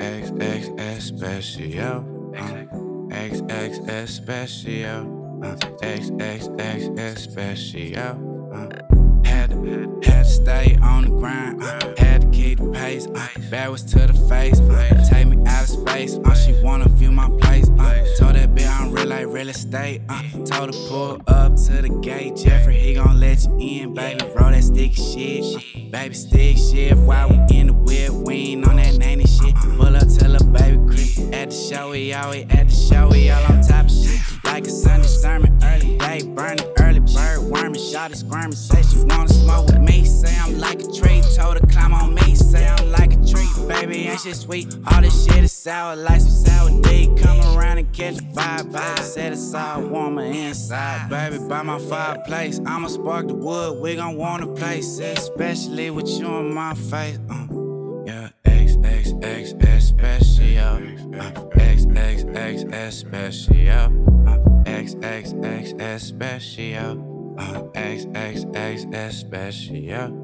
X X X. X X X. X X X X special. Uh, Had to, had to stay on the grind. Had to keep the pace. Uh, backwards to the face. Take me out of space. Uh, she wanna view my place. Uh, told that bitch I'm real like real estate. Uh, told her pull up to the gate. Jeffrey, he gon' let you in, baby. Roll that sticky shit. Baby stick shit. While we in the whip, we always at the show, we all on top of shit. Like a Sunday sermon, early day, burning early bird worming, shot it squirming. Say she wanna smoke with me, say I'm like a tree. Told her climb on me, say I'm like a tree. Baby, ain't shit sweet. All this shit is sour, like some sour D. Come around and catch a vibe, baby. Said it's all warmer inside, baby. By my fireplace, I'ma spark the wood. We gon' want a place, especially with you in my face. Uh, yeah, X X X X X special. Uh, X X X special. Uh, X X X special.